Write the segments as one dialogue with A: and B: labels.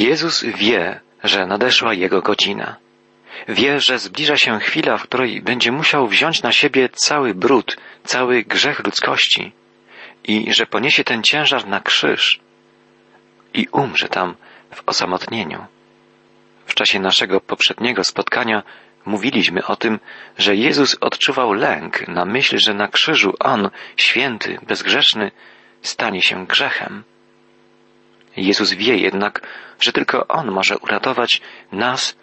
A: Jezus wie, że nadeszła Jego godzina. Wie, że zbliża się chwila, w której będzie musiał wziąć na siebie cały brud, cały grzech ludzkości i że poniesie ten ciężar na krzyż i umrze tam w osamotnieniu. W czasie naszego poprzedniego spotkania mówiliśmy o tym, że Jezus odczuwał lęk na myśl, że na krzyżu On, święty, bezgrzeszny, stanie się grzechem. Jezus wie jednak, że tylko On może uratować nas,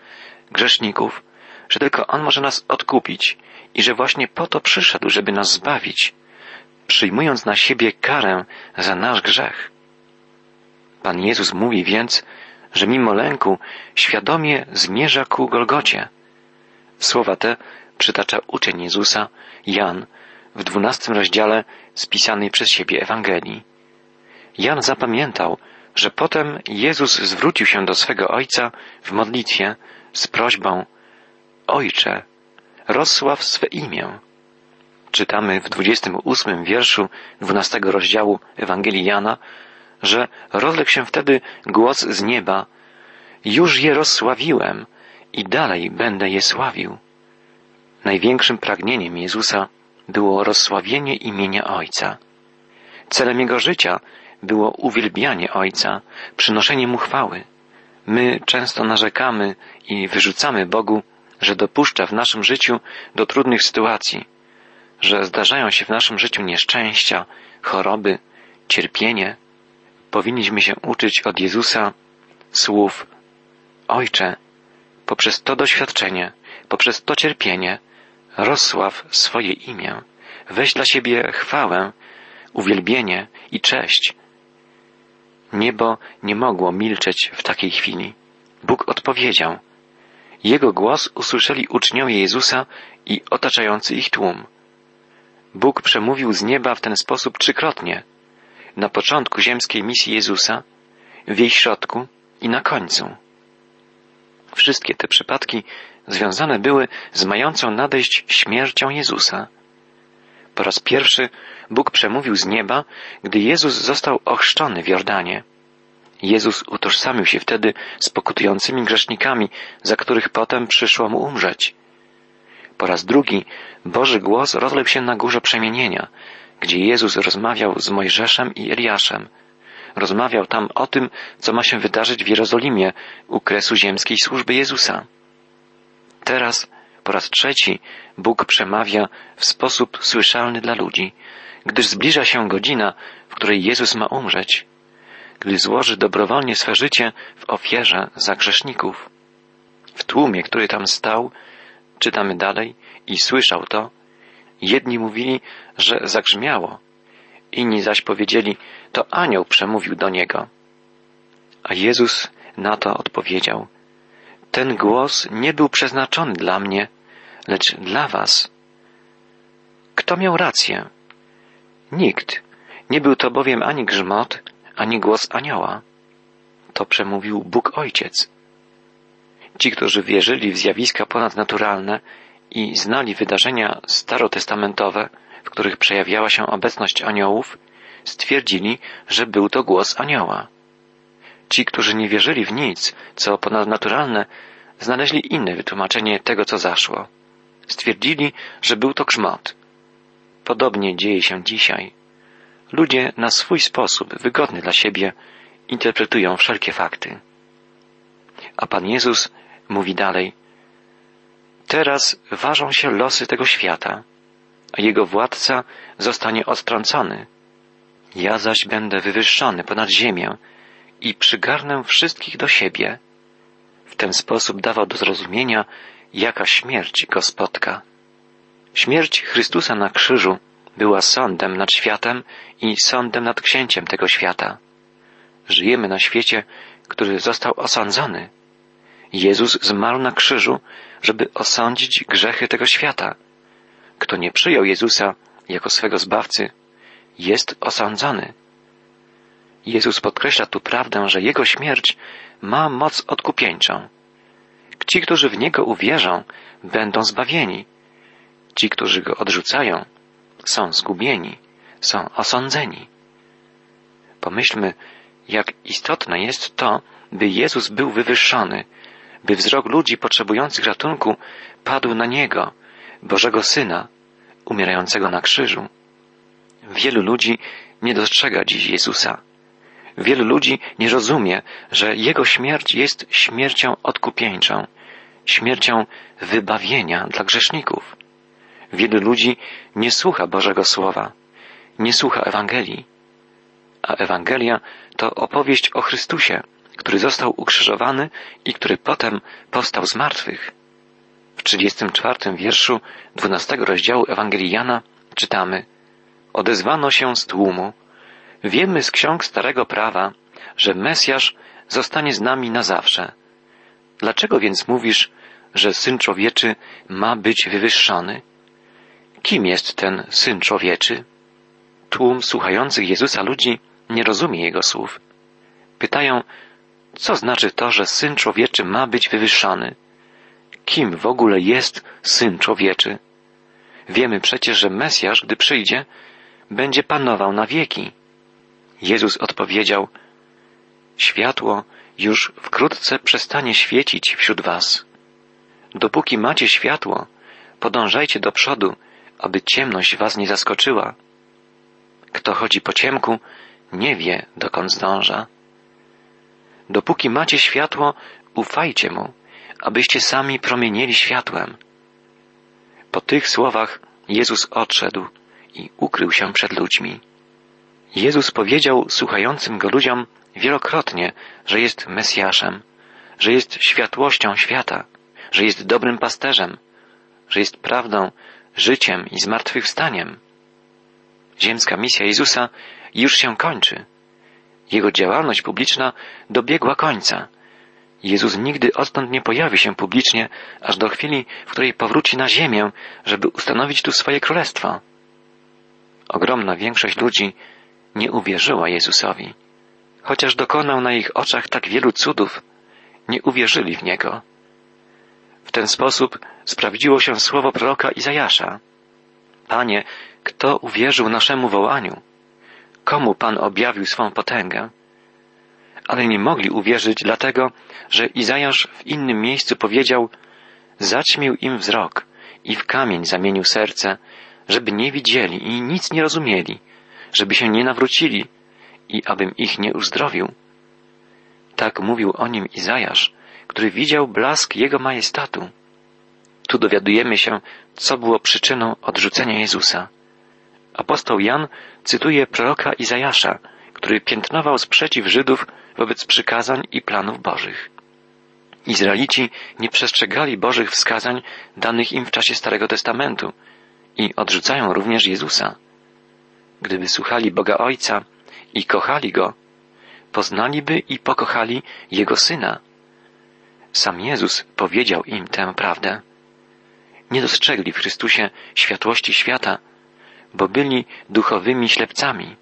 A: grzeszników, że tylko On może nas odkupić i że właśnie po to przyszedł, żeby nas zbawić, przyjmując na siebie karę za nasz grzech. Pan Jezus mówi więc, że mimo lęku świadomie zmierza ku Golgocie. Słowa te przytacza uczeń Jezusa, Jan, w dwunastym rozdziale spisanej przez siebie Ewangelii. Jan zapamiętał, że potem Jezus zwrócił się do swego Ojca w modlitwie z prośbą Ojcze, rozsław swe imię. Czytamy w dwudziestym ósmym wierszu dwunastego rozdziału Ewangelii Jana, że rozległ się wtedy głos z nieba Już je rozsławiłem i dalej będę je sławił. Największym pragnieniem Jezusa było rozsławienie imienia Ojca. Celem Jego życia było uwielbianie Ojca, przynoszenie Mu chwały. My często narzekamy i wyrzucamy Bogu, że dopuszcza w naszym życiu do trudnych sytuacji, że zdarzają się w naszym życiu nieszczęścia, choroby, cierpienie. Powinniśmy się uczyć od Jezusa słów Ojcze, poprzez to doświadczenie, poprzez to cierpienie, rozsław swoje imię, weź dla siebie chwałę, uwielbienie i cześć. Niebo nie mogło milczeć w takiej chwili. Bóg odpowiedział. Jego głos usłyszeli uczniowie Jezusa i otaczający ich tłum. Bóg przemówił z nieba w ten sposób trzykrotnie. Na początku ziemskiej misji Jezusa, w jej środku i na końcu. Wszystkie te przypadki związane były z mającą nadejść śmiercią Jezusa. Po raz pierwszy Bóg przemówił z nieba, gdy Jezus został ochrzczony w Jordanie. Jezus utożsamił się wtedy z pokutującymi grzesznikami, za których potem przyszło mu umrzeć. Po raz drugi Boży głos rozległ się na górze przemienienia, gdzie Jezus rozmawiał z Mojżeszem i Eliaszem. Rozmawiał tam o tym, co ma się wydarzyć w Jerozolimie u kresu ziemskiej służby Jezusa. Teraz, po raz trzeci, Bóg przemawia w sposób słyszalny dla ludzi, gdyż zbliża się godzina, w której Jezus ma umrzeć, gdy złoży dobrowolnie swe życie w ofierze za grzeszników. W tłumie, który tam stał, czytamy dalej, i słyszał to, jedni mówili, że zagrzmiało, inni zaś powiedzieli, to anioł przemówił do niego. A Jezus na to odpowiedział, ten głos nie był przeznaczony dla mnie, lecz dla was. Kto miał rację? Nikt. Nie był to bowiem ani grzmot, ani głos anioła. To przemówił Bóg Ojciec. Ci, którzy wierzyli w zjawiska ponadnaturalne i znali wydarzenia starotestamentowe, w których przejawiała się obecność aniołów, stwierdzili, że był to głos anioła. Ci, którzy nie wierzyli w nic, co ponadnaturalne, znaleźli inne wytłumaczenie tego, co zaszło. Stwierdzili, że był to grzmot. Podobnie dzieje się dzisiaj. Ludzie na swój sposób, wygodny dla siebie, interpretują wszelkie fakty. A Pan Jezus mówi dalej, Teraz ważą się losy tego świata, a jego władca zostanie odtrącony. Ja zaś będę wywyższony ponad ziemię i przygarnę wszystkich do siebie. W ten sposób dawał do zrozumienia, jaka śmierć go spotka. Śmierć Chrystusa na krzyżu była sądem nad światem i sądem nad księciem tego świata. Żyjemy na świecie, który został osądzony. Jezus zmarł na krzyżu, żeby osądzić grzechy tego świata. Kto nie przyjął Jezusa jako swego zbawcy, jest osądzony. Jezus podkreśla tu prawdę, że Jego śmierć ma moc odkupieńczą. Ci, którzy w Niego uwierzą, będą zbawieni. Ci, którzy Go odrzucają, są zgubieni, są osądzeni. Pomyślmy, jak istotne jest to, by Jezus był wywyższony, by wzrok ludzi potrzebujących ratunku padł na Niego, Bożego Syna, umierającego na krzyżu. Wielu ludzi nie dostrzega dziś Jezusa. Wielu ludzi nie rozumie, że Jego śmierć jest śmiercią odkupieńczą, śmiercią wybawienia dla grzeszników. Wielu ludzi nie słucha Bożego Słowa, nie słucha Ewangelii. A Ewangelia to opowieść o Chrystusie, który został ukrzyżowany i który potem powstał z martwych. W 34 wierszu 12 rozdziału Ewangelii Jana czytamy Odezwano się z tłumu. Wiemy z ksiąg Starego Prawa, że Mesjasz zostanie z nami na zawsze. Dlaczego więc mówisz, że Syn Człowieczy ma być wywyższony? Kim jest ten Syn Człowieczy? Tłum słuchających Jezusa ludzi nie rozumie Jego słów. Pytają, co znaczy to, że Syn Człowieczy ma być wywyższany? Kim w ogóle jest Syn Człowieczy? Wiemy przecież, że Mesjasz, gdy przyjdzie, będzie panował na wieki. Jezus odpowiedział, Światło już wkrótce przestanie świecić wśród was. Dopóki macie światło, podążajcie do przodu, aby ciemność was nie zaskoczyła. Kto chodzi po ciemku, nie wie, dokąd zdąża. Dopóki macie światło, ufajcie mu, abyście sami promienieli światłem. Po tych słowach Jezus odszedł i ukrył się przed ludźmi. Jezus powiedział słuchającym go ludziom wielokrotnie, że jest Mesjaszem, że jest światłością świata, że jest dobrym pasterzem, że jest prawdą, życiem i zmartwychwstaniem. Ziemska misja Jezusa już się kończy. Jego działalność publiczna dobiegła końca. Jezus nigdy odtąd nie pojawi się publicznie, aż do chwili, w której powróci na ziemię, żeby ustanowić tu swoje królestwo. Ogromna większość ludzi nie uwierzyła Jezusowi. Chociaż dokonał na ich oczach tak wielu cudów, nie uwierzyli w Niego. W ten sposób sprawdziło się słowo proroka Izajasza. Panie, kto uwierzył naszemu wołaniu? Komu Pan objawił swą potęgę? Ale nie mogli uwierzyć dlatego, że Izajasz w innym miejscu powiedział Zaćmił im wzrok i w kamień zamienił serce, żeby nie widzieli i nic nie rozumieli, żeby się nie nawrócili i abym ich nie uzdrowił. Tak mówił o nim Izajasz, który widział blask Jego majestatu. Tu dowiadujemy się, co było przyczyną odrzucenia Jezusa. Apostoł Jan cytuje proroka Izajasza, który piętnował sprzeciw Żydów wobec przykazań i planów Bożych. Izraelici nie przestrzegali Bożych wskazań danych im w czasie Starego Testamentu i odrzucają również Jezusa. Gdyby słuchali Boga Ojca i kochali Go, poznaliby i pokochali Jego Syna. Sam Jezus powiedział im tę prawdę. Nie dostrzegli w Chrystusie światłości świata, bo byli duchowymi ślepcami.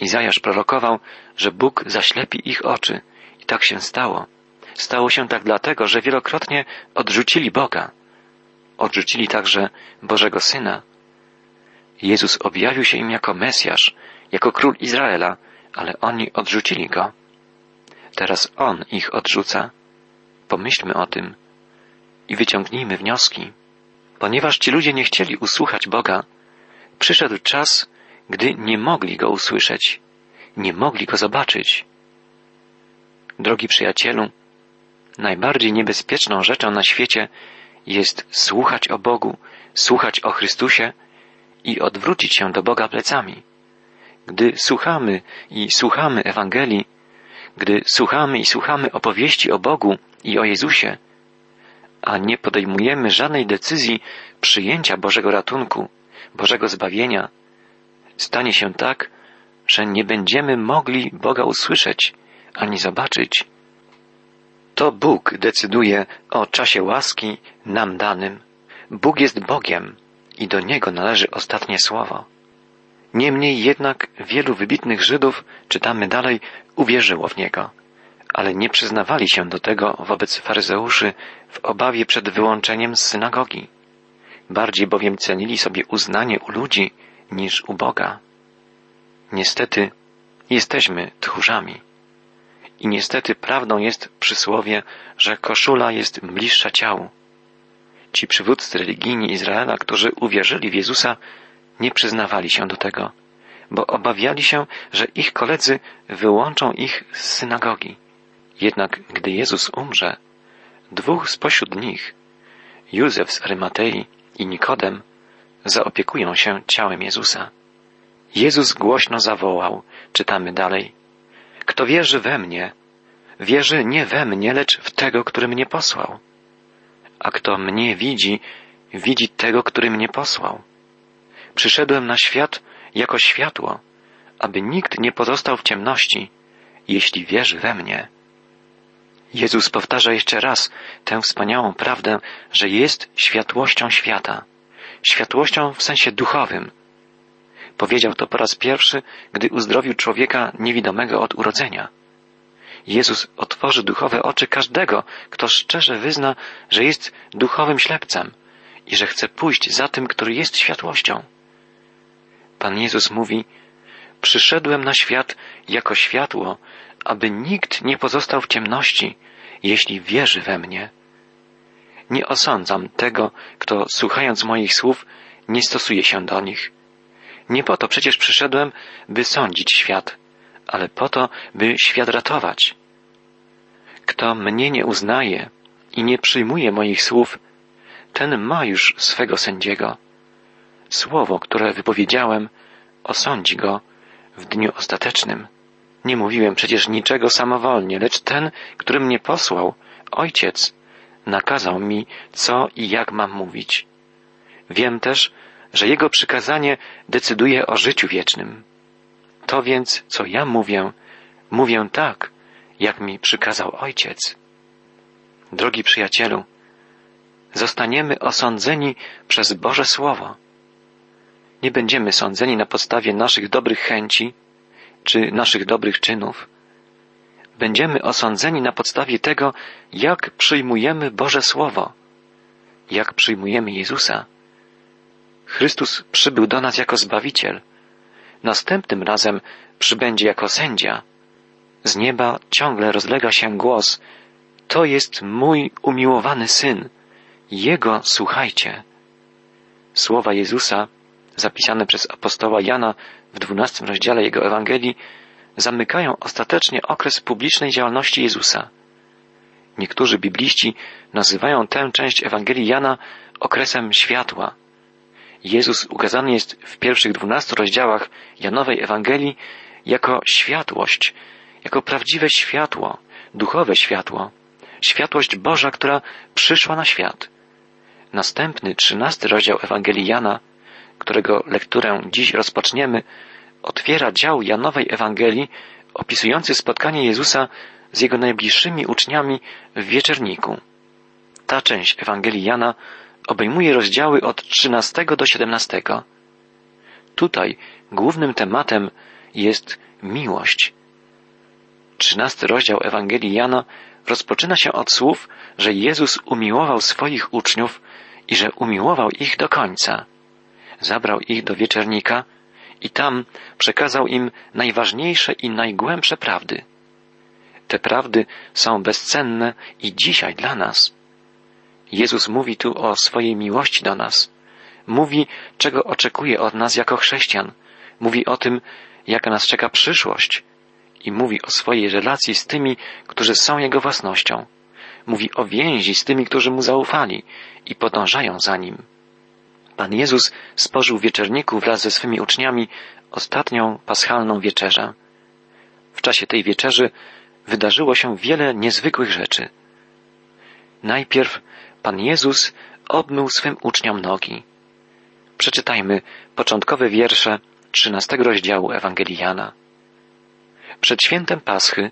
A: Izajasz prorokował, że Bóg zaślepi ich oczy i tak się stało. Stało się tak dlatego, że wielokrotnie odrzucili Boga. Odrzucili także Bożego Syna. Jezus objawił się im jako Mesjasz, jako król Izraela, ale oni odrzucili go. Teraz on ich odrzuca. Pomyślmy o tym i wyciągnijmy wnioski. Ponieważ ci ludzie nie chcieli usłuchać Boga, przyszedł czas, gdy nie mogli go usłyszeć, nie mogli go zobaczyć. Drogi przyjacielu, najbardziej niebezpieczną rzeczą na świecie jest słuchać o Bogu, słuchać o Chrystusie i odwrócić się do Boga plecami. Gdy słuchamy i słuchamy Ewangelii, gdy słuchamy i słuchamy opowieści o Bogu i o Jezusie, a nie podejmujemy żadnej decyzji przyjęcia Bożego ratunku, Bożego zbawienia, stanie się tak, że nie będziemy mogli Boga usłyszeć ani zobaczyć. To Bóg decyduje o czasie łaski nam danym. Bóg jest Bogiem i do Niego należy ostatnie słowo. Niemniej jednak wielu wybitnych Żydów, czytamy dalej, uwierzyło w Niego, ale nie przyznawali się do tego wobec faryzeuszy w obawie przed wyłączeniem z synagogi. Bardziej bowiem cenili sobie uznanie u ludzi niż u Boga. Niestety jesteśmy tchórzami I niestety prawdą jest przysłowie, że koszula jest bliższa ciału. Ci przywódcy religijni Izraela, którzy uwierzyli w Jezusa, nie przyznawali się do tego, bo obawiali się, że ich koledzy wyłączą ich z synagogi. Jednak gdy Jezus umrze, dwóch spośród nich, Józef z Arymatei i Nikodem, zaopiekują się ciałem Jezusa. Jezus głośno zawołał, czytamy dalej. Kto wierzy we mnie, wierzy nie we mnie, lecz w tego, który mnie posłał. A kto mnie widzi, widzi tego, który mnie posłał. Przyszedłem na świat jako światło, aby nikt nie pozostał w ciemności, jeśli wierzy we mnie. Jezus powtarza jeszcze raz tę wspaniałą prawdę, że jest światłością świata, światłością w sensie duchowym. Powiedział to po raz pierwszy, gdy uzdrowił człowieka niewidomego od urodzenia. Jezus otworzy duchowe oczy każdego, kto szczerze wyzna, że jest duchowym ślepcem i że chce pójść za tym, który jest światłością. Pan Jezus mówi, przyszedłem na świat jako światło, aby nikt nie pozostał w ciemności, jeśli wierzy we mnie. Nie osądzam tego, kto słuchając moich słów nie stosuje się do nich. Nie po to przecież przyszedłem, by sądzić świat, ale po to, by świat ratować. Kto mnie nie uznaje i nie przyjmuje moich słów, ten ma już swego sędziego. Słowo, które wypowiedziałem, osądzi go w dniu ostatecznym. Nie mówiłem przecież niczego samowolnie, lecz ten, który mnie posłał, ojciec, nakazał mi, co i jak mam mówić. Wiem też, że jego przykazanie decyduje o życiu wiecznym. To więc, co ja mówię, mówię tak, jak mi przykazał ojciec. Drogi przyjacielu, zostaniemy osądzeni przez Boże Słowo. Nie będziemy sądzeni na podstawie naszych dobrych chęci czy naszych dobrych czynów. Będziemy osądzeni na podstawie tego, jak przyjmujemy Boże Słowo, jak przyjmujemy Jezusa. Chrystus przybył do nas jako Zbawiciel. Następnym razem przybędzie jako sędzia. Z nieba ciągle rozlega się głos: To jest mój umiłowany syn. Jego słuchajcie. Słowa Jezusa zapisane przez apostoła Jana w dwunastym rozdziale jego Ewangelii, zamykają ostatecznie okres publicznej działalności Jezusa. Niektórzy bibliści nazywają tę część Ewangelii Jana okresem światła. Jezus ukazany jest w pierwszych dwunastu rozdziałach Janowej Ewangelii jako światłość, jako prawdziwe światło, duchowe światło, światłość Boża, która przyszła na świat. Następny, trzynasty rozdział Ewangelii Jana którego lekturę dziś rozpoczniemy, otwiera dział Janowej Ewangelii opisujący spotkanie Jezusa z jego najbliższymi uczniami w wieczerniku. Ta część Ewangelii Jana obejmuje rozdziały od 13 do 17. Tutaj głównym tematem jest miłość. Trzynasty rozdział Ewangelii Jana rozpoczyna się od słów, że Jezus umiłował swoich uczniów i że umiłował ich do końca zabrał ich do wieczernika i tam przekazał im najważniejsze i najgłębsze prawdy. Te prawdy są bezcenne i dzisiaj dla nas. Jezus mówi tu o swojej miłości do nas. Mówi, czego oczekuje od nas jako chrześcijan. Mówi o tym, jaka nas czeka przyszłość. I mówi o swojej relacji z tymi, którzy są Jego własnością. Mówi o więzi z tymi, którzy Mu zaufali i podążają za Nim. Pan Jezus spożył wieczerniku wraz ze swymi uczniami ostatnią paschalną wieczerzę. W czasie tej wieczerzy wydarzyło się wiele niezwykłych rzeczy. Najpierw Pan Jezus obmył swym uczniom nogi. Przeczytajmy początkowe wiersze trzynastego rozdziału Ewangelii Jana. Przed świętem Paschy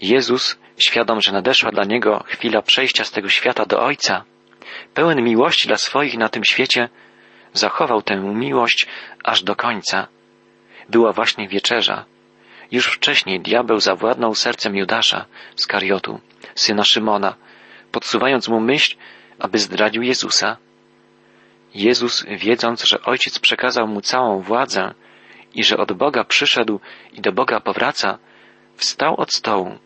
A: Jezus, świadom, że nadeszła dla Niego chwila przejścia z tego świata do Ojca, pełen miłości dla swoich na tym świecie, zachował tę miłość aż do końca. Była właśnie wieczerza. Już wcześniej diabeł zawładnął sercem Judasza z Kariotu, syna Szymona, podsuwając mu myśl, aby zdradził Jezusa. Jezus, wiedząc, że Ojciec przekazał mu całą władzę i że od Boga przyszedł i do Boga powraca, wstał od stołu,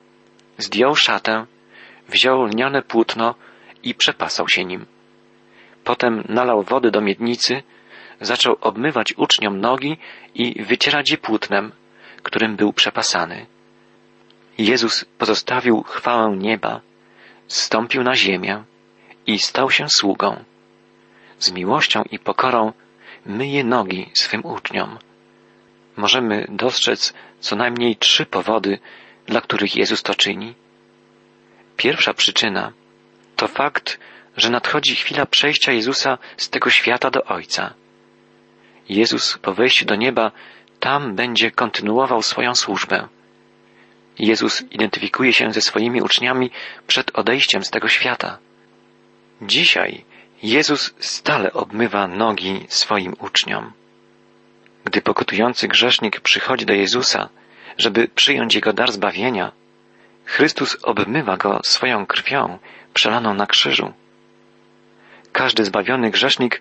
A: zdjął szatę, wziął lniane płótno i przepasał się nim. Potem nalał wody do miednicy, zaczął obmywać uczniom nogi i wycierać je płótnem, którym był przepasany. Jezus pozostawił chwałę nieba, zstąpił na ziemię i stał się sługą. Z miłością i pokorą myje nogi swym uczniom. Możemy dostrzec co najmniej trzy powody, dla których Jezus to czyni. Pierwsza przyczyna to fakt, że nadchodzi chwila przejścia Jezusa z tego świata do Ojca. Jezus po wejściu do nieba tam będzie kontynuował swoją służbę. Jezus identyfikuje się ze swoimi uczniami przed odejściem z tego świata. Dzisiaj Jezus stale obmywa nogi swoim uczniom. Gdy pokutujący grzesznik przychodzi do Jezusa, żeby przyjąć jego dar zbawienia, Chrystus obmywa go swoją krwią przelaną na krzyżu. Każdy zbawiony grzesznik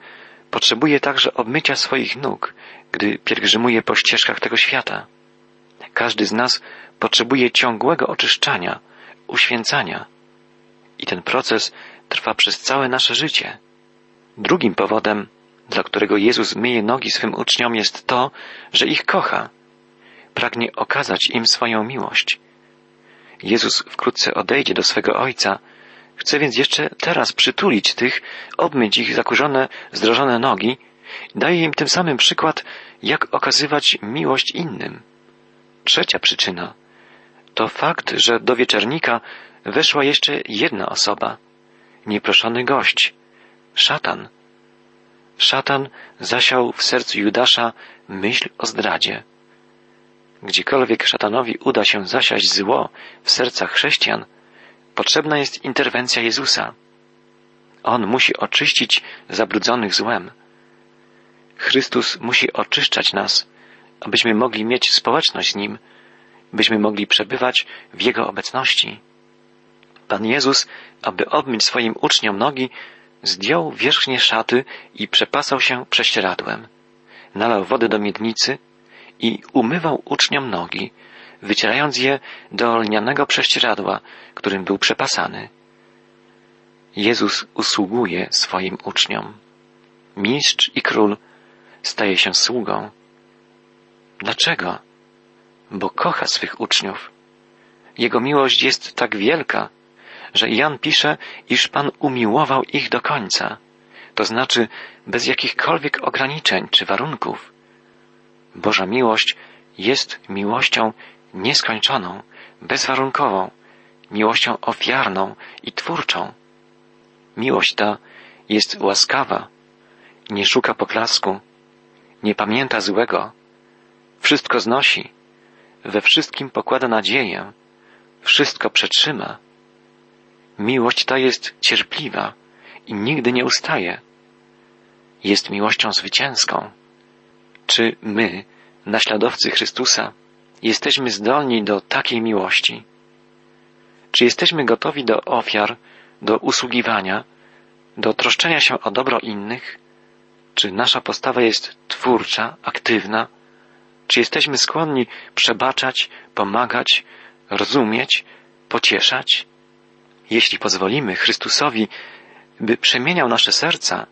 A: potrzebuje także obmycia swoich nóg, gdy pielgrzymuje po ścieżkach tego świata. Każdy z nas potrzebuje ciągłego oczyszczania, uświęcania. I ten proces trwa przez całe nasze życie. Drugim powodem, dla którego Jezus myje nogi swym uczniom, jest to, że ich kocha. Pragnie okazać im swoją miłość. Jezus wkrótce odejdzie do swego Ojca, chce więc jeszcze teraz przytulić tych, obmyć ich zakurzone, zdrożone nogi, daje im tym samym przykład, jak okazywać miłość innym. Trzecia przyczyna to fakt, że do wieczernika weszła jeszcze jedna osoba, nieproszony gość, szatan. Szatan zasiał w sercu Judasza myśl o zdradzie. Gdziekolwiek szatanowi uda się zasiać zło w sercach chrześcijan, potrzebna jest interwencja Jezusa. On musi oczyścić zabrudzonych złem. Chrystus musi oczyszczać nas, abyśmy mogli mieć społeczność z Nim, byśmy mogli przebywać w Jego obecności. Pan Jezus, aby obmyć swoim uczniom nogi, zdjął wierzchnie szaty i przepasał się prześcieradłem. Nalał wody do miednicy i umywał uczniom nogi, wycierając je do lnianego prześcieradła, którym był przepasany. Jezus usługuje swoim uczniom. Mistrz i król staje się sługą. Dlaczego? Bo kocha swych uczniów. Jego miłość jest tak wielka, że Jan pisze, iż Pan umiłował ich do końca, to znaczy bez jakichkolwiek ograniczeń czy warunków. Boża miłość jest miłością nieskończoną, bezwarunkową, miłością ofiarną i twórczą. Miłość ta jest łaskawa, nie szuka poklasku, nie pamięta złego, wszystko znosi, we wszystkim pokłada nadzieję, wszystko przetrzyma. Miłość ta jest cierpliwa i nigdy nie ustaje. Jest miłością zwycięską. Czy my, naśladowcy Chrystusa, jesteśmy zdolni do takiej miłości? Czy jesteśmy gotowi do ofiar, do usługiwania, do troszczenia się o dobro innych? Czy nasza postawa jest twórcza, aktywna? Czy jesteśmy skłonni przebaczać, pomagać, rozumieć, pocieszać? Jeśli pozwolimy Chrystusowi, by przemieniał nasze serca,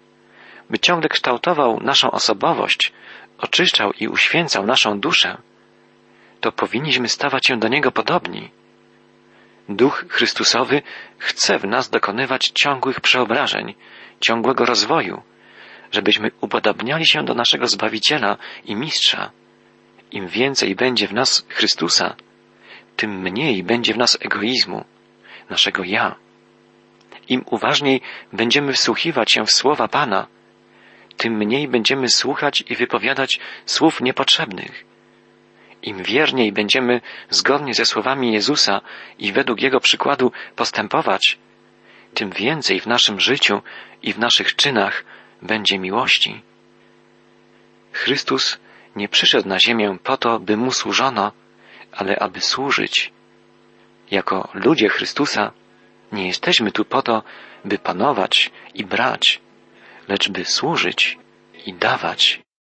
A: by ciągle kształtował naszą osobowość, oczyszczał i uświęcał naszą duszę, to powinniśmy stawać się do Niego podobni. Duch Chrystusowy chce w nas dokonywać ciągłych przeobrażeń, ciągłego rozwoju, żebyśmy upodabniali się do naszego Zbawiciela i Mistrza. Im więcej będzie w nas Chrystusa, tym mniej będzie w nas egoizmu, naszego ja. Im uważniej będziemy wsłuchiwać się w słowa Pana, tym mniej będziemy słuchać i wypowiadać słów niepotrzebnych. Im wierniej będziemy zgodnie ze słowami Jezusa i według Jego przykładu postępować, tym więcej w naszym życiu i w naszych czynach będzie miłości. Chrystus nie przyszedł na ziemię po to, by mu służono, ale aby służyć. Jako ludzie Chrystusa nie jesteśmy tu po to, by panować i brać, lecz by służyć i dawać.